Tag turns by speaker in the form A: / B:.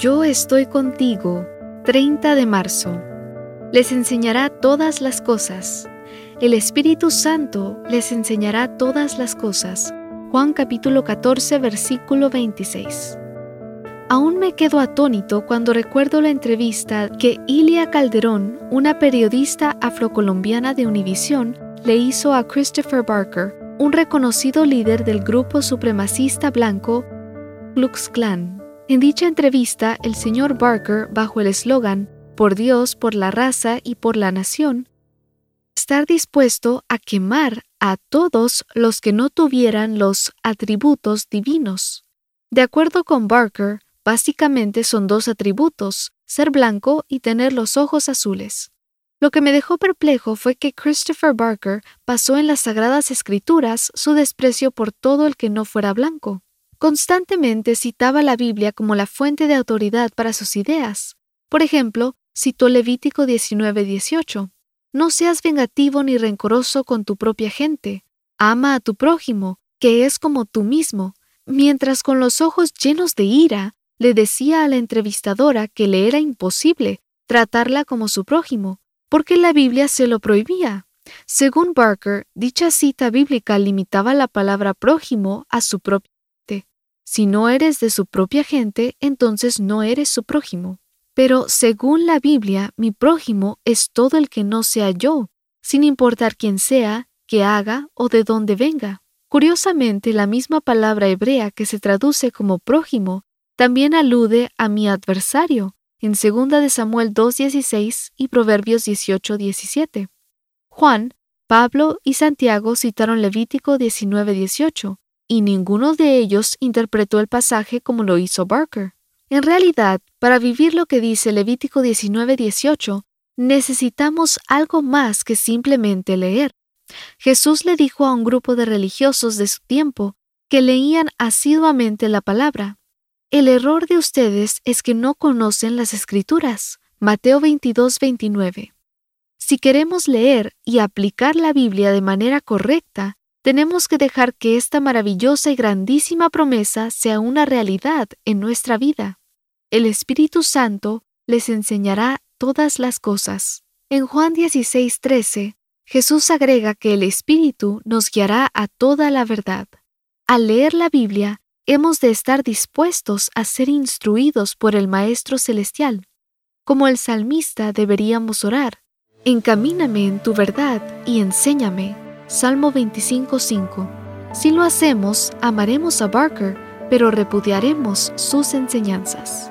A: Yo estoy contigo, 30 de marzo. Les enseñará todas las cosas. El Espíritu Santo les enseñará todas las cosas. Juan capítulo 14, versículo 26. Aún me quedo atónito cuando recuerdo la entrevista que Ilia Calderón, una periodista afrocolombiana de Univisión, le hizo a Christopher Barker, un reconocido líder del grupo supremacista blanco Klux Klan. En dicha entrevista, el señor Barker, bajo el eslogan Por Dios, por la raza y por la nación, estar dispuesto a quemar a todos los que no tuvieran los atributos divinos. De acuerdo con Barker, básicamente son dos atributos, ser blanco y tener los ojos azules. Lo que me dejó perplejo fue que Christopher Barker pasó en las Sagradas Escrituras su desprecio por todo el que no fuera blanco. Constantemente citaba la Biblia como la fuente de autoridad para sus ideas. Por ejemplo, citó Levítico 19:18. No seas vengativo ni rencoroso con tu propia gente. Ama a tu prójimo, que es como tú mismo. Mientras con los ojos llenos de ira, le decía a la entrevistadora que le era imposible tratarla como su prójimo, porque la Biblia se lo prohibía. Según Barker, dicha cita bíblica limitaba la palabra prójimo a su propia si no eres de su propia gente, entonces no eres su prójimo. Pero según la Biblia, mi prójimo es todo el que no sea yo, sin importar quién sea, qué haga o de dónde venga. Curiosamente, la misma palabra hebrea que se traduce como prójimo también alude a mi adversario en 2 de Samuel 2.16 y Proverbios 18.17. Juan, Pablo y Santiago citaron Levítico 19.18, y ninguno de ellos interpretó el pasaje como lo hizo Barker. En realidad, para vivir lo que dice Levítico 19:18, necesitamos algo más que simplemente leer. Jesús le dijo a un grupo de religiosos de su tiempo que leían asiduamente la palabra. El error de ustedes es que no conocen las escrituras. Mateo 22:29. Si queremos leer y aplicar la Biblia de manera correcta, tenemos que dejar que esta maravillosa y grandísima promesa sea una realidad en nuestra vida. El Espíritu Santo les enseñará todas las cosas. En Juan 16:13, Jesús agrega que el Espíritu nos guiará a toda la verdad. Al leer la Biblia, hemos de estar dispuestos a ser instruidos por el Maestro Celestial. Como el salmista deberíamos orar, Encamíname en tu verdad y enséñame Salmo 25.5. Si lo hacemos, amaremos a Barker, pero repudiaremos sus enseñanzas.